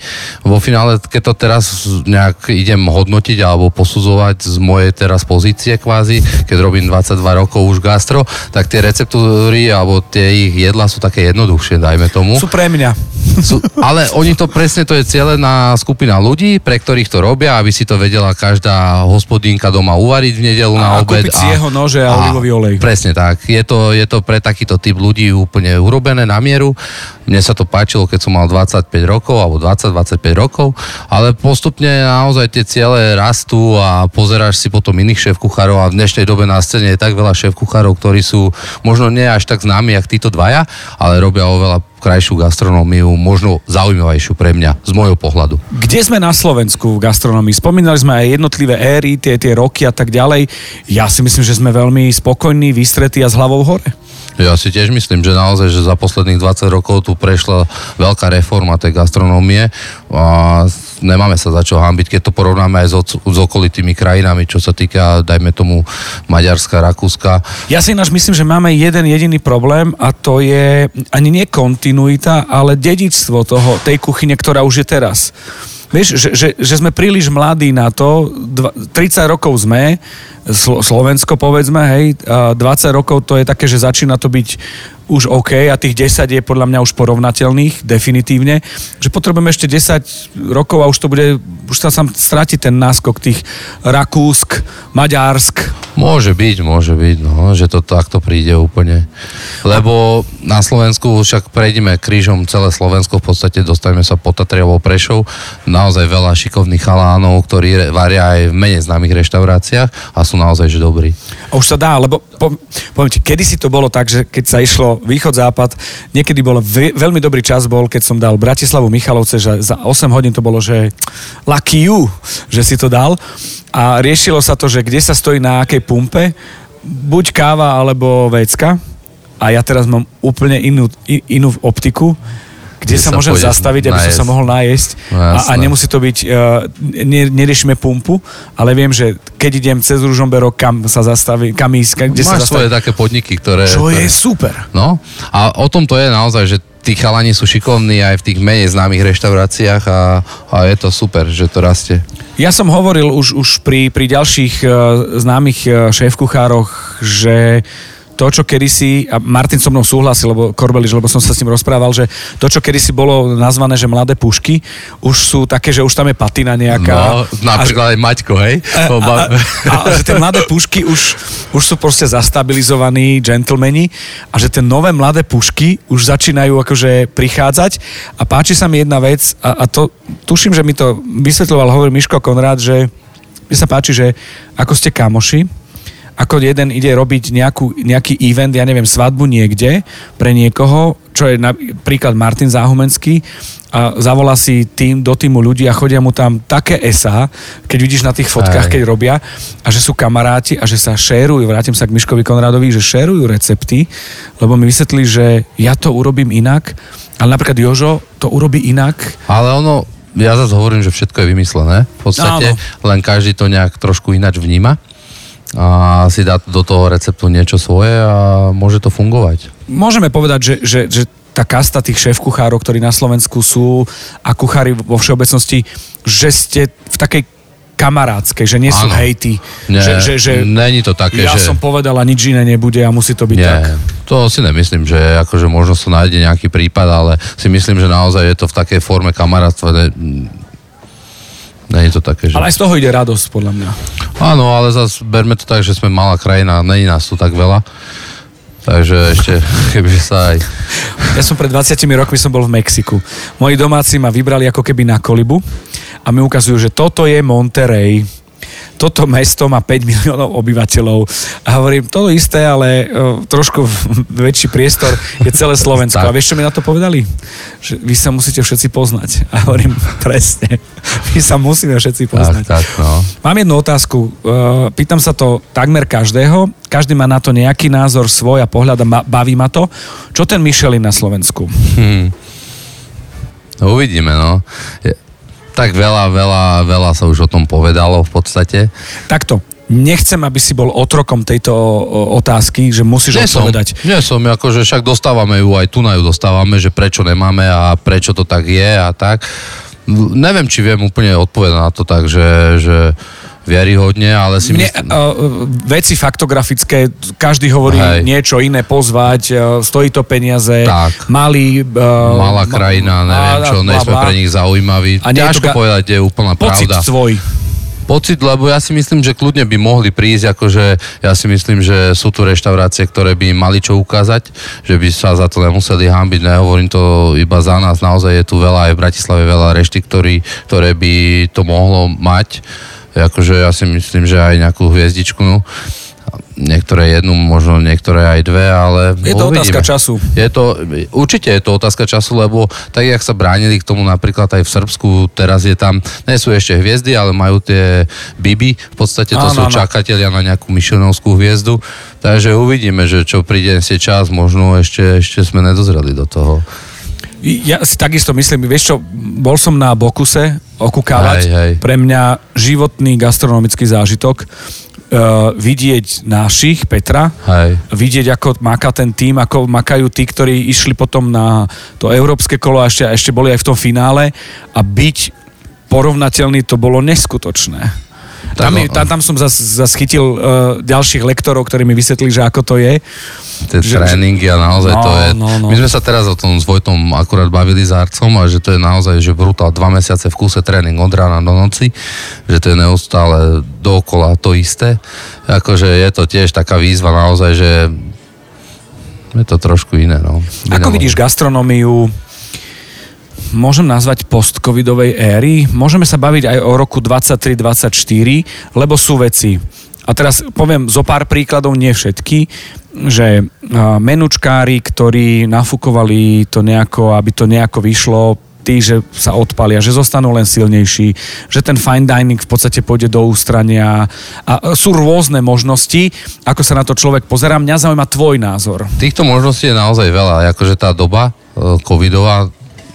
vo finále, keď to teraz nejak idem hodnotiť alebo posudzovať z mojej teraz pozície kvázi, keď robím 22 rokov už gastro, tak tie receptúry alebo tie ich jedla sú také jednoduchšie, dajme tomu. Sú pre mňa. Sú, ale oni to presne, to je na skupina ľudí, pre ktorých to robia, aby si to vedela každá hospodínka doma uvariť v nedelu na obed. A jeho nože a, a olivový olej. Presne tak. Je to, je to pre takýto typ ľudí úplne urobené na mieru. Mne sa to páčilo, keď som mal 25 rokov alebo 20-25 rokov, ale postupne naozaj tie ciele rastú a pozeráš si potom iných šéf kuchárov a v dnešnej dobe na scéne je tak veľa šéf kuchárov, ktorí sú možno nie až tak známi, jak títo dvaja, ale robia oveľa krajšiu gastronómiu, možno zaujímavejšiu pre mňa, z môjho pohľadu. Kde sme na Slovensku v gastronómii? Spomínali sme aj jednotlivé éry, tie, tie roky a tak ďalej. Ja si myslím, že sme veľmi spokojní, vystretí a s hlavou hore. Ja si tiež myslím, že naozaj, že za posledných 20 rokov tu prešla veľká reforma tej gastronómie a nemáme sa za čo hambiť, keď to porovnáme aj s, s okolitými krajinami, čo sa týka, dajme tomu, Maďarska, Rakúska. Ja si ináč myslím, že máme jeden jediný problém a to je ani nie kontinuita, ale dedičstvo toho, tej kuchyne, ktorá už je teraz. Vieš, že, že, že sme príliš mladí na to, 30 rokov sme, Slovensko povedzme, hej, 20 rokov to je také, že začína to byť už OK a tých 10 je podľa mňa už porovnateľných, definitívne, že potrebujeme ešte 10 rokov a už to bude, už sa tam stráti ten náskok tých Rakúsk, Maďarsk. Môže byť, môže byť, no, že to takto príde úplne. Lebo na Slovensku však prejdeme krížom celé Slovensko, v podstate dostaneme sa po Tatry alebo Prešov, naozaj veľa šikovných chalánov, ktorí varia aj v menej známych reštauráciách a sú naozaj že dobrí. A už sa dá, lebo po, poviem ti, kedy si to bolo tak, že keď sa išlo východ-západ, niekedy bol ve, veľmi dobrý čas bol, keď som dal Bratislavu Michalovce, že za 8 hodín to bolo, že lucky you, že si to dal a riešilo sa to, že kde sa stojí na akej pumpe, buď káva alebo vecka. A ja teraz mám úplne inú, inú optiku, kde, sa, sa môžem zastaviť, aby najesť. som sa mohol nájsť. No, a, a nemusí to byť, uh, ne, neriešime pumpu, ale viem, že keď idem cez Ružomberok, kam sa zastaví, kam ísť, kde Máš sa zastaví. svoje také podniky, ktoré... Čo ktoré... je super. No, a o tom to je naozaj, že tí chalani sú šikovní aj v tých menej známych reštauráciách a, a je to super, že to rastie. Ja som hovoril už, už pri, pri ďalších uh, známych uh, šéf-kuchároch, že to, čo kedysi, a Martin so mnou súhlasil, lebo Korbeliš, lebo som sa s ním rozprával, že to, čo kedysi bolo nazvané, že mladé pušky, už sú také, že už tam je patina nejaká. No, napríklad a, aj Maťko, hej? A, a, a, a že tie mladé pušky už, už sú proste zastabilizovaní gentlemani a že tie nové mladé pušky už začínajú akože prichádzať a páči sa mi jedna vec a, a to tuším, že mi to vysvetľoval, hovorí Miško Konrád, že mi sa páči, že ako ste kamoši, ako jeden ide robiť nejakú, nejaký event, ja neviem, svadbu niekde pre niekoho, čo je napríklad Martin Záhumenský a zavolá si tým do týmu ľudí a chodia mu tam také SA, keď vidíš na tých fotkách, Aj. keď robia a že sú kamaráti a že sa šérujú, vrátim sa k Miškovi Konradovi, že šérujú recepty, lebo mi vysvetlili, že ja to urobím inak, ale napríklad Jožo to urobí inak. Ale ono, ja zase hovorím, že všetko je vymyslené v podstate, Áno. len každý to nejak trošku ináč vníma a si dá do toho receptu niečo svoje a môže to fungovať. Môžeme povedať, že, že, že tá kasta tých šéf-kuchárov, ktorí na Slovensku sú a kuchári vo všeobecnosti, že ste v takej kamarádskej, že nie sú Áno. hejty. Nie, že, že, že není to také, ja že... som povedala, nič iné nebude a musí to byť Nie, tak. to si nemyslím, že akože možno sa nájde nejaký prípad, ale si myslím, že naozaj je to v takej forme kamarátstva. Ne, Není to také, že... Ale aj z toho ide radosť, podľa mňa. Áno, ale zase berme to tak, že sme malá krajina, není nás tu tak veľa. Takže ešte, keby sa aj... Ja som pred 20 rokmi som bol v Mexiku. Moji domáci ma vybrali ako keby na kolibu a mi ukazujú, že toto je Monterey. Toto mesto má 5 miliónov obyvateľov. A hovorím, to isté, ale o, trošku väčší priestor je celé Slovensko. Tak. A vieš, čo mi na to povedali? Že vy sa musíte všetci poznať. A hovorím, presne. My sa musíme všetci Tak, poznať. tak, no. Mám jednu otázku. Uh, Pýtam sa to takmer každého. Každý má na to nejaký názor svoj a pohľad a baví ma to. Čo ten Michelin na Slovensku? Hm. No, uvidíme, no. Tak veľa, veľa, veľa sa už o tom povedalo v podstate. Takto. Nechcem, aby si bol otrokom tejto otázky, že musíš Nie som, odpovedať. nie som, akože však dostávame ju, aj tu na ju dostávame, že prečo nemáme a prečo to tak je a tak. Neviem, či viem úplne odpovedať na to tak, že, že vieryhodne, ale si Mne, myslím... uh, veci faktografické, každý hovorí Hej. niečo iné, pozvať, uh, stojí to peniaze, Tak. malý... Uh, Malá krajina, neviem čo, nie sme pre nich zaujímaví. A Ťažko ga- povedať, je úplná Pocit pravda. tvoj. Pocit, lebo ja si myslím, že kľudne by mohli prísť, akože ja si myslím, že sú tu reštaurácie, ktoré by im mali čo ukázať, že by sa za to nemuseli hambiť, nehovorím to iba za nás, naozaj je tu veľa, aj v Bratislave veľa ktorý, ktoré by to mohlo mať, akože ja si myslím, že aj nejakú hviezdičku, no. Niektoré jednu, možno niektoré aj dve, ale Je to uvidíme. otázka času. Je to, určite je to otázka času, lebo tak, jak sa bránili k tomu napríklad aj v Srbsku, teraz je tam, nie sú ešte hviezdy, ale majú tie biby, v podstate to Áno, sú áno. čakatelia na nejakú myšlenovskú hviezdu, takže uvidíme, že čo príde si čas, možno ešte, ešte sme nedozreli do toho. Ja si takisto myslím, vieš čo, bol som na Bokuse okukávať. Hej, hej. Pre mňa životný gastronomický zážitok uh, vidieť našich, Petra, Hej. vidieť, ako maká ten tým, ako makajú tí, ktorí išli potom na to európske kolo a ešte, a ešte boli aj v tom finále a byť porovnateľný, to bolo neskutočné. Tam, no. tam, tam som zas, zas chytil uh, ďalších lektorov, ktorí mi vysvetlili, že ako to je. Tie Že- tréningy a naozaj No, to je... no, no. My sme sa teraz o tom s Vojtom akurát bavili s Arcom a že to je naozaj, že brutál, dva mesiace v kúse tréning od rána do noci, že to je neustále dookola to isté. Akože je to tiež taká výzva naozaj, že je to trošku iné, no. Ako vidíš gastronómiu, môžem nazvať post-covidovej éry? Môžeme sa baviť aj o roku 23-24, lebo sú veci. A teraz poviem zo pár príkladov, nie všetky, že menučkári, ktorí nafúkovali to nejako, aby to nejako vyšlo, tí, že sa odpalia, že zostanú len silnejší, že ten fine dining v podstate pôjde do ústrania. A sú rôzne možnosti, ako sa na to človek pozerá. Mňa zaujíma tvoj názor. Týchto možností je naozaj veľa, akože tá doba e, covidová,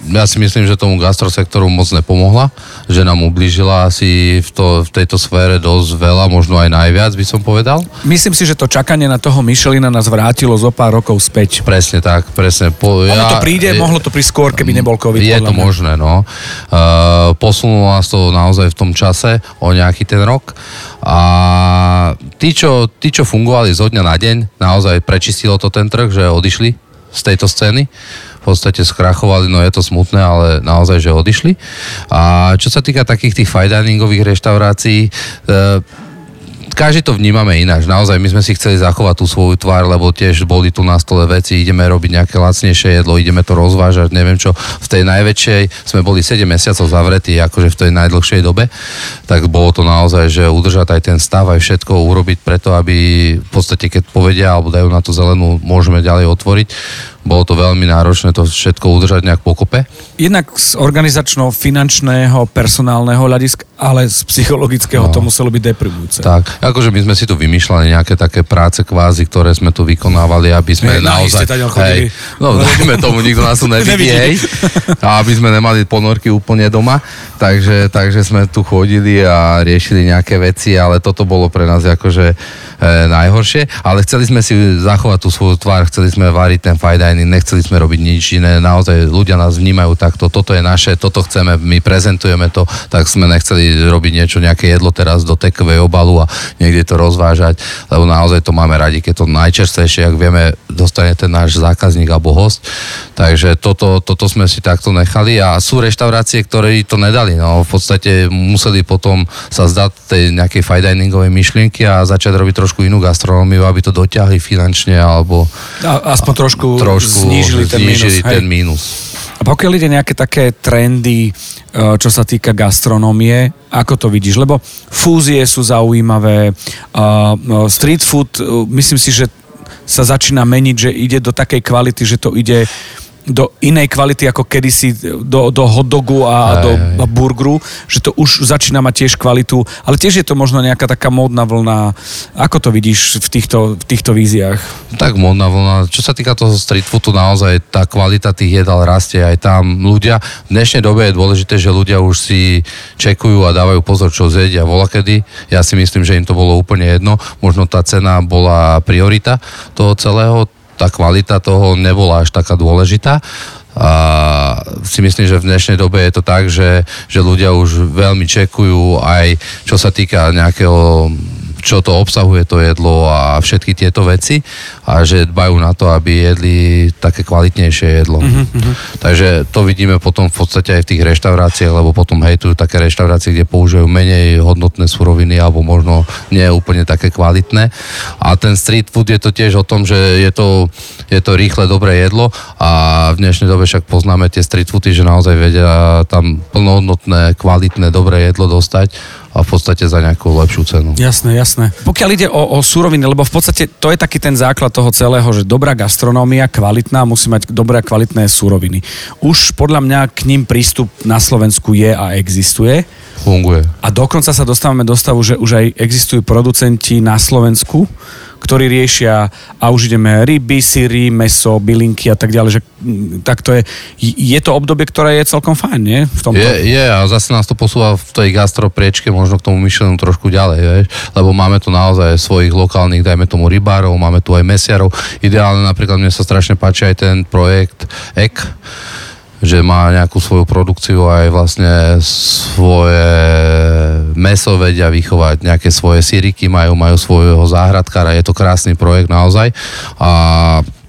ja si myslím, že tomu gastrosektoru moc nepomohla, že nám ublížila asi v, to, v tejto sfére dosť veľa, možno aj najviac by som povedal. Myslím si, že to čakanie na toho Michelina nás vrátilo zo pár rokov späť. Presne tak, presne. Po, Ono ja- to príde, je- mohlo to prísť skôr, keby nebol COVID. Je to mňa. možné, no. Uh, posunulo nás to naozaj v tom čase o nejaký ten rok. A tí čo, tí, čo fungovali zo dňa na deň, naozaj prečistilo to ten trh, že odišli z tejto scény. V podstate skrachovali, no je to smutné, ale naozaj, že odišli. A čo sa týka takých tých fine reštaurácií, uh, každý to vnímame ináč. Naozaj, my sme si chceli zachovať tú svoju tvár, lebo tiež boli tu na stole veci, ideme robiť nejaké lacnejšie jedlo, ideme to rozvážať, neviem čo. V tej najväčšej sme boli 7 mesiacov zavretí, akože v tej najdlhšej dobe, tak bolo to naozaj, že udržať aj ten stav, aj všetko urobiť preto, aby v podstate, keď povedia alebo dajú na tú zelenú, môžeme ďalej otvoriť. Bolo to veľmi náročné to všetko udržať nejak pokope. Jednak z organizačno-finančného, personálneho hľadiska, ale z psychologického no. to muselo byť deprimujúce. Tak, akože my sme si tu vymýšľali nejaké také práce kvázi, ktoré sme tu vykonávali, aby sme Hej, naozaj... Hej, no, dajme tomu, nikto nás tu nevidí, hej. A aby sme nemali ponorky úplne doma. Takže, takže sme tu chodili a riešili nejaké veci, ale toto bolo pre nás akože najhoršie. Ale chceli sme si zachovať tú svoju tvár, chceli sme variť ten fine dining, nechceli sme robiť nič iné. Naozaj ľudia nás vnímajú takto, toto je naše, toto chceme, my prezentujeme to, tak sme nechceli robiť niečo, nejaké jedlo teraz do tekovej obalu a niekde to rozvážať, lebo naozaj to máme radi, keď to najčerstvejšie, ak vieme, dostane ten náš zákazník alebo host. Takže toto, toto sme si takto nechali a sú reštaurácie, ktoré to nedali. No, v podstate museli potom sa zdať tej nejakej fine myšlienky a začať robiť trošku inú gastronómiu, aby to dotiahli finančne alebo a, aspoň trošku, trošku znížili ten znížili mínus. Ten mínus. A pokiaľ ide nejaké také trendy, e, čo sa týka gastronómie, ako to vidíš? Lebo fúzie sú zaujímavé, street food, e, myslím si, že sa začína meniť, že ide do takej kvality, že to ide do inej kvality ako kedysi do, do hotdogu a aj, do aj. burgeru, že to už začína mať tiež kvalitu, ale tiež je to možno nejaká taká módna vlna. Ako to vidíš v týchto, v týchto víziách? Tak módna vlna. Čo sa týka toho street foodu, naozaj tá kvalita tých jedál rastie aj tam. Ľudia, v dnešnej dobe je dôležité, že ľudia už si čekujú a dávajú pozor, čo zjedia vola kedy. Ja si myslím, že im to bolo úplne jedno. Možno tá cena bola priorita toho celého tá kvalita toho nebola až taká dôležitá. A si myslím, že v dnešnej dobe je to tak, že, že ľudia už veľmi čekujú aj čo sa týka nejakého čo to obsahuje to jedlo a všetky tieto veci a že dbajú na to, aby jedli také kvalitnejšie jedlo. Uh-huh. Takže to vidíme potom v podstate aj v tých reštauráciách, lebo potom hejtujú také reštaurácie, kde používajú menej hodnotné suroviny alebo možno nie úplne také kvalitné. A ten street food je to tiež o tom, že je to, je to rýchle, dobré jedlo a v dnešnej dobe však poznáme tie street foody, že naozaj vedia tam plnohodnotné, kvalitné, dobré jedlo dostať a v podstate za nejakú lepšiu cenu. Jasné, jasné. Pokiaľ ide o, o suroviny, lebo v podstate to je taký ten základ toho celého, že dobrá gastronómia, kvalitná, musí mať dobré a kvalitné suroviny. Už podľa mňa k ním prístup na Slovensku je a existuje. Funguje. A dokonca sa dostávame do stavu, že už aj existujú producenti na Slovensku, ktorí riešia a už ideme ryby, syry, meso, bylinky a tak ďalej, že mm, tak to je, je to obdobie, ktoré je celkom fajn, nie? V tomto. Je, je a zase nás to posúva v tej gastropriečke možno k tomu myšlenu trošku ďalej, vieš? lebo máme tu naozaj svojich lokálnych, dajme tomu rybárov, máme tu aj mesiarov. Ideálne napríklad mne sa strašne páči aj ten projekt EK, že má nejakú svoju produkciu aj vlastne svoje meso vedia vychovať, nejaké svoje siriky majú, majú svojho záhradkára, je to krásny projekt naozaj a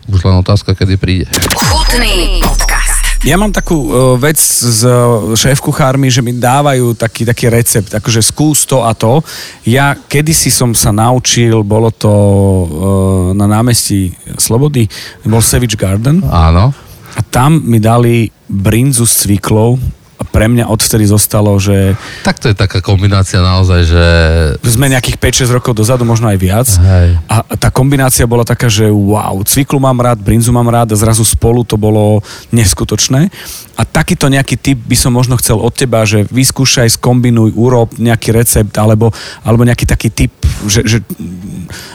už len otázka, kedy príde. Chutný podcast. Ja mám takú uh, vec s uh, šéf-kuchármi, že mi dávajú taký, taký recept, akože skús to a to. Ja kedysi som sa naučil, bolo to uh, na námestí Slobody, bol Savage Garden. Áno. A tam mi dali brinzu s cviklou a pre mňa odvtedy zostalo, že... Tak to je taká kombinácia naozaj, že... Sme nejakých 5-6 rokov dozadu, možno aj viac. Hej. A tá kombinácia bola taká, že wow, cviklu mám rád, brinzu mám rád a zrazu spolu to bolo neskutočné. A takýto nejaký typ by som možno chcel od teba, že vyskúšaj, skombinuj, urob nejaký recept alebo, alebo nejaký taký typ, že, že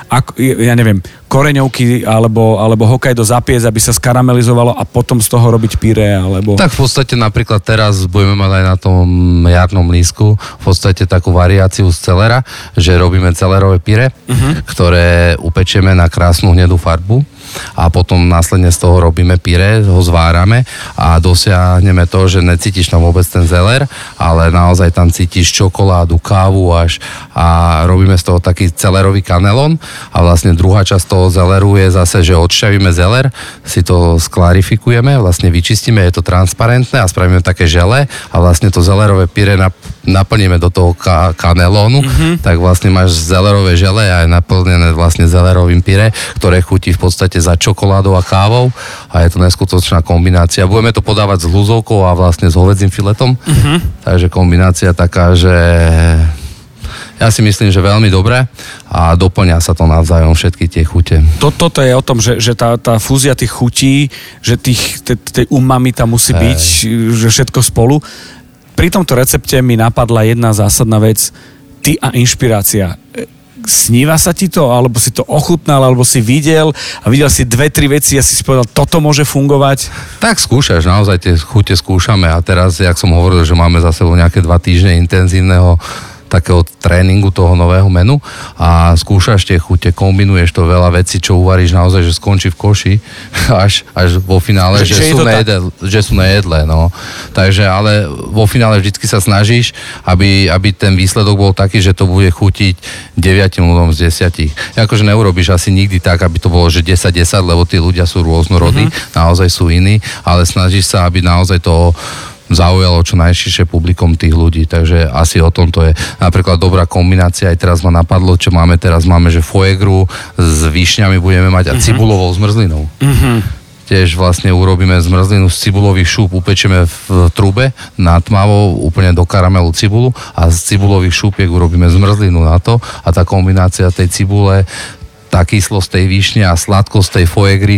ako, ja neviem, koreňovky alebo, alebo Hokkaido zapiec, aby sa skaramelizovalo a potom z toho robiť pyré, alebo... Tak v podstate napríklad teraz budeme mať aj na tom jarnom lísku v podstate takú variáciu z celera, že robíme celerové pyré, uh-huh. ktoré upečieme na krásnu hnedú farbu a potom následne z toho robíme pyré, ho zvárame a dosiahneme to, že necítiš tam vôbec ten zeler, ale naozaj tam cítiš čokoládu, kávu až a robíme z toho taký celerový kanelon. A vlastne druhá časť toho zeleru je zase, že odšťavíme zeler, si to sklarifikujeme, vlastne vyčistíme, je to transparentné a spravíme také žele a vlastne to zelerové pyré naplníme do toho ka- kanelónu, mm-hmm. tak vlastne máš zelerové žele a je naplnené vlastne zelerovým pyré, ktoré chutí v podstate za čokoládou a kávou a je to neskutočná kombinácia. Budeme to podávať s hluzovkou a vlastne s hovedzím filetom, uh-huh. takže kombinácia taká, že Ja si myslím, že veľmi dobre a doplňa sa to navzájom všetky tie chute. To, toto je o tom, že, že tá, tá fúzia tých chutí, že tých, tej umami tam musí Hej. byť, že všetko spolu. Pri tomto recepte mi napadla jedna zásadná vec, ty a inšpirácia. Sníva sa ti to, alebo si to ochutnal, alebo si videl a videl si dve, tri veci a si si povedal, toto môže fungovať? Tak skúšaš, naozaj tie chute skúšame. A teraz, jak som hovoril, že máme za sebou nejaké dva týždne intenzívneho takého tréningu toho nového menu a skúšaš tie chute, kombinuješ to veľa vecí, čo uvaríš naozaj, že skončí v koši až, až vo finále, že, že, sú nejedle, že sú nejedlé. No. Takže ale vo finále vždycky sa snažíš, aby, aby ten výsledok bol taký, že to bude chutiť 9 ľuďom z 10. Akože neurobiš asi nikdy tak, aby to bolo, že 10-10, lebo tí ľudia sú rôznorodí, mm-hmm. naozaj sú iní, ale snažíš sa, aby naozaj to zaujalo čo najširšie publikom tých ľudí, takže asi o tom to je. Napríklad dobrá kombinácia, aj teraz ma napadlo, čo máme teraz, máme, že foegru s výšňami budeme mať a uh-huh. cibulovou zmrzlinou. Uh-huh. Tiež vlastne urobíme zmrzlinu z cibulových šúp, upečieme v trube na tmavo, úplne do karamelu cibulu a z cibulových šúpiek urobíme zmrzlinu na to a tá kombinácia tej cibule, tá kyslosť tej výšne a sladkosť tej foegry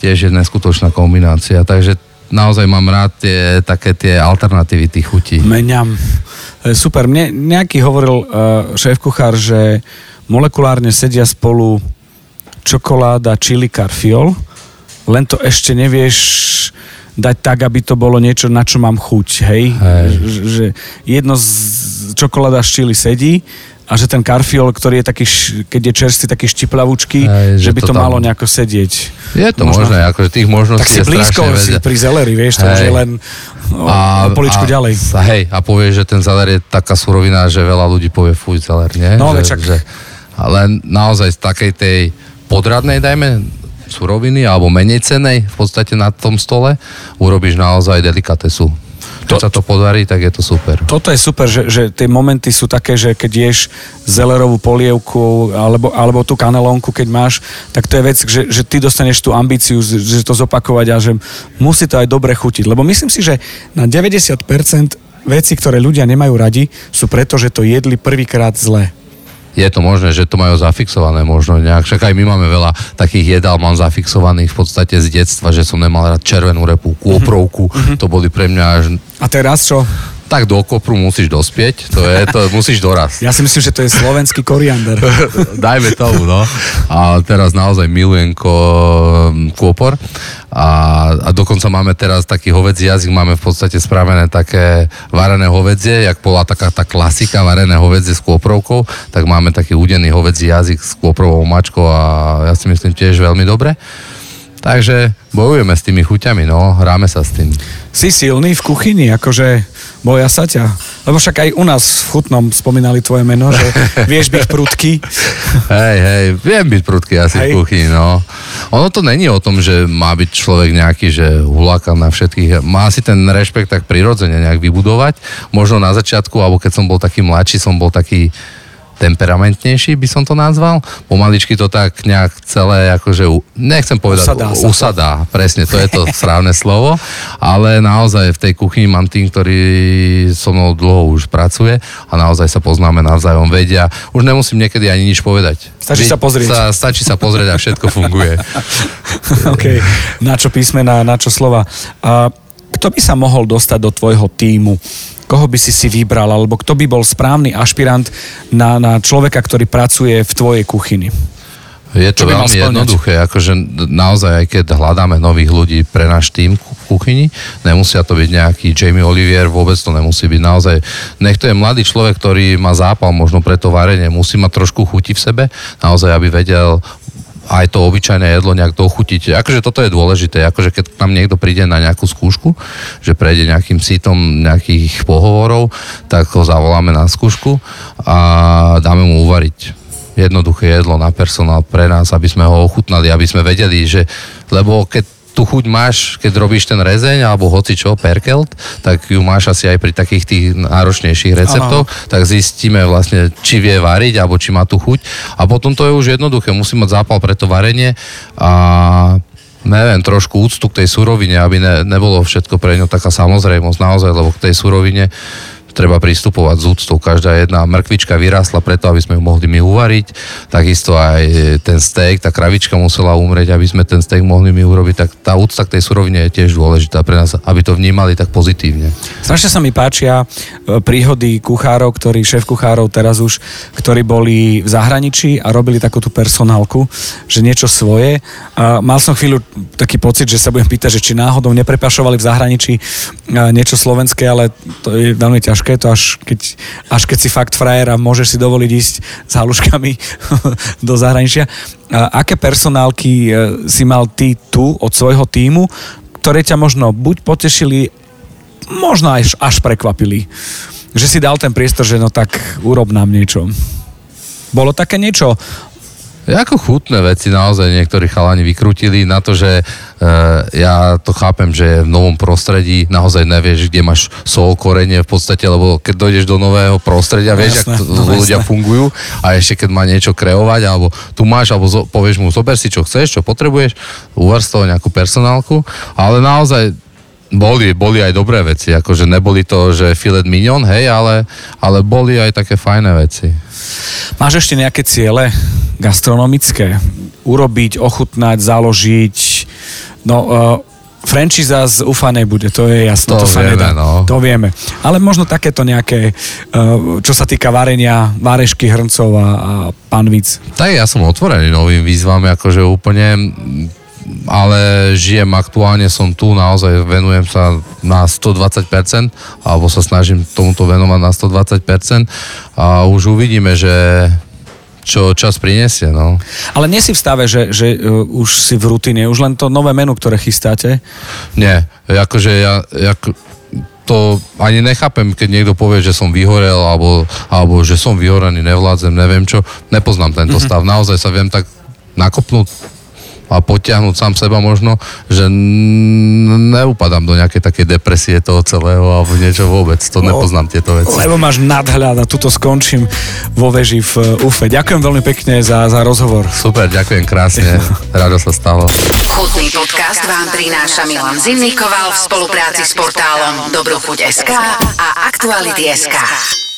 tiež je neskutočná kombinácia. Takže naozaj mám rád tie, také tie alternatívy tých chutí. Meňam. E, super. Mne nejaký hovoril uh, šéf-kuchár, že molekulárne sedia spolu čokoláda, čili, karfiol, len to ešte nevieš dať tak, aby to bolo niečo, na čo mám chuť, hej? hej. Že jedno z čokoláda z čili sedí, a že ten karfiol, ktorý je taký, keď je čerstvý, taký štiplavúčky, Aj, že, že by to, to tam... malo nejako sedieť. Je to Možno... možné, akože tých možností tak si je blízko si pri zeleri, vieš, to už je len o, a, poličku a, ďalej. A, hej, a povie, že ten zeler je taká surovina, že veľa ľudí povie fuj zeler, nie? No, ale čak... Že, ale naozaj z takej tej podradnej, dajme, suroviny alebo menej cenej v podstate na tom stole urobíš naozaj delikatesu. Keď to, sa to podarí, tak je to super. Toto je super, že, že tie momenty sú také, že keď ješ zelerovú polievku alebo, alebo tú kanelónku, keď máš, tak to je vec, že, že ty dostaneš tú ambíciu, že to zopakovať a že musí to aj dobre chutiť. Lebo myslím si, že na 90% veci, ktoré ľudia nemajú radi, sú preto, že to jedli prvýkrát zle je to možné, že to majú zafixované možno nejak. Však aj my máme veľa takých jedál, mám zafixovaných v podstate z detstva, že som nemal rád červenú repu, kôprovku, mm-hmm. to boli pre mňa až... A teraz čo? Tak do kopru musíš dospieť, to je, to musíš doraz. Ja si myslím, že to je slovenský koriander. Dajme tomu, no. A teraz naozaj milujem ko, kôpor a, a dokonca máme teraz taký hovedzí jazyk, máme v podstate spravené také varené hovedzie, jak bola taká tá klasika varené hovedzie s kôprovkou, tak máme taký údený hovedzí jazyk s kôprovou mačkou a ja si myslím tiež veľmi dobre. Takže bojujeme s tými chuťami, no, hráme sa s tým. Si silný v kuchyni, akože boja sa ťa? Lebo však aj u nás v Chutnom spomínali tvoje meno, že vieš byť prudký. Hej, hej, viem byť prudký asi hej. v kuchyni, no. Ono to není o tom, že má byť človek nejaký, že hulaka na všetkých. Má si ten rešpekt tak prirodzene nejak vybudovať. Možno na začiatku, alebo keď som bol taký mladší, som bol taký temperamentnejší, by som to nazval. Pomaličky to tak nejak celé, akože, nechcem povedať, usadá, usadá presne, to je to správne slovo, ale naozaj v tej kuchyni mám tým, ktorý so mnou dlho už pracuje a naozaj sa poznáme navzájom, vedia. Už nemusím niekedy ani nič povedať. Stačí Vy, sa pozrieť. Sa, stačí sa pozrieť a všetko funguje. OK, na čo písmena, na čo slova. A kto by sa mohol dostať do tvojho týmu? Koho by si si vybral, alebo kto by bol správny ašpirant na, na človeka, ktorý pracuje v tvojej kuchyni? Je to veľmi jednoduché, akože naozaj aj keď hľadáme nových ľudí pre náš tým v kuchyni, nemusia to byť nejaký Jamie Olivier, vôbec to nemusí byť naozaj, nech to je mladý človek, ktorý má zápal možno pre to varenie, musí mať trošku chuti v sebe, naozaj aby vedel aj to obyčajné jedlo nejak dochutiť. Akože toto je dôležité, akože keď tam niekto príde na nejakú skúšku, že prejde nejakým sítom nejakých pohovorov, tak ho zavoláme na skúšku a dáme mu uvariť jednoduché jedlo na personál pre nás, aby sme ho ochutnali, aby sme vedeli, že lebo keď tú chuť máš, keď robíš ten rezeň alebo hoci čo, perkelt, tak ju máš asi aj pri takých tých náročnejších receptoch, ano. tak zistíme vlastne, či vie variť alebo či má tú chuť. A potom to je už jednoduché, musí mať zápal pre to varenie a neviem, trošku úctu k tej surovine, aby ne, nebolo všetko pre ňo taká samozrejmosť naozaj, lebo k tej surovine treba pristupovať z úctou. Každá jedna mrkvička vyrásla preto, aby sme ju mohli my uvariť. Takisto aj ten steak, tá kravička musela umrieť, aby sme ten steak mohli my urobiť. Tak tá úcta k tej surovine je tiež dôležitá pre nás, aby to vnímali tak pozitívne. Strašne sa mi páčia e, príhody kuchárov, ktorí, šéf kuchárov teraz už, ktorí boli v zahraničí a robili takú tú personálku, že niečo svoje. A mal som chvíľu taký pocit, že sa budem pýtať, že či náhodou neprepašovali v zahraničí e, niečo slovenské, ale to je veľmi ťažké, to až keď, až keď si fakt frajer a môžeš si dovoliť ísť s haluškami do zahraničia. Aké personálky e, si mal ty tu od svojho týmu, ktoré ťa možno buď potešili, možno až, až prekvapili. Že si dal ten priestor, že no tak urob nám niečo. Bolo také niečo? Ako chutné veci naozaj niektorí chalani vykrutili na to, že uh, ja to chápem, že v novom prostredí naozaj nevieš, kde máš sol, korenie v podstate, lebo keď dojdeš do nového prostredia, vieš, ako no, ľudia jasné. fungujú a ešte keď má niečo kreovať, alebo tu máš, alebo zo, povieš mu, zober si, čo chceš, čo potrebuješ, uvar z toho nejakú personálku, ale naozaj boli, boli aj dobré veci, akože neboli to, že filet mignon, hej, ale, ale boli aj také fajné veci. Máš ešte nejaké ciele gastronomické? Urobiť, ochutnať, založiť, no uh, franchíza z UFA nebude, to je jasné, to, to sa vieme, nedá. No. To vieme. Ale možno takéto nejaké, uh, čo sa týka varenia, várešky, hrncov a, a panvíc. Tak ja som otvorený novým výzvam, akože úplne ale žijem aktuálne, som tu, naozaj venujem sa na 120%, alebo sa snažím tomuto venovať na 120% a už uvidíme, že čo čas prinesie, no. Ale nie si v stave, že, že uh, už si v rutine, už len to nové menu, ktoré chystáte? Nie, akože ja, ako, to ani nechápem, keď niekto povie, že som vyhorel, alebo, alebo že som vyhorený, nevládzem, neviem čo. Nepoznám tento mm-hmm. stav. Naozaj sa viem tak nakopnúť a potiahnuť sám seba možno, že neupadám do nejakej takej depresie toho celého alebo niečo vôbec. To no, nepoznám tieto veci. Lebo máš nadhľad a tuto skončím vo veži v UFE. Ďakujem veľmi pekne za, za rozhovor. Super, ďakujem krásne. Rado sa stalo. Chutný podcast vám prináša Milan Zimnikoval v spolupráci s portálom Dobrochuť.sk a Aktuality.sk.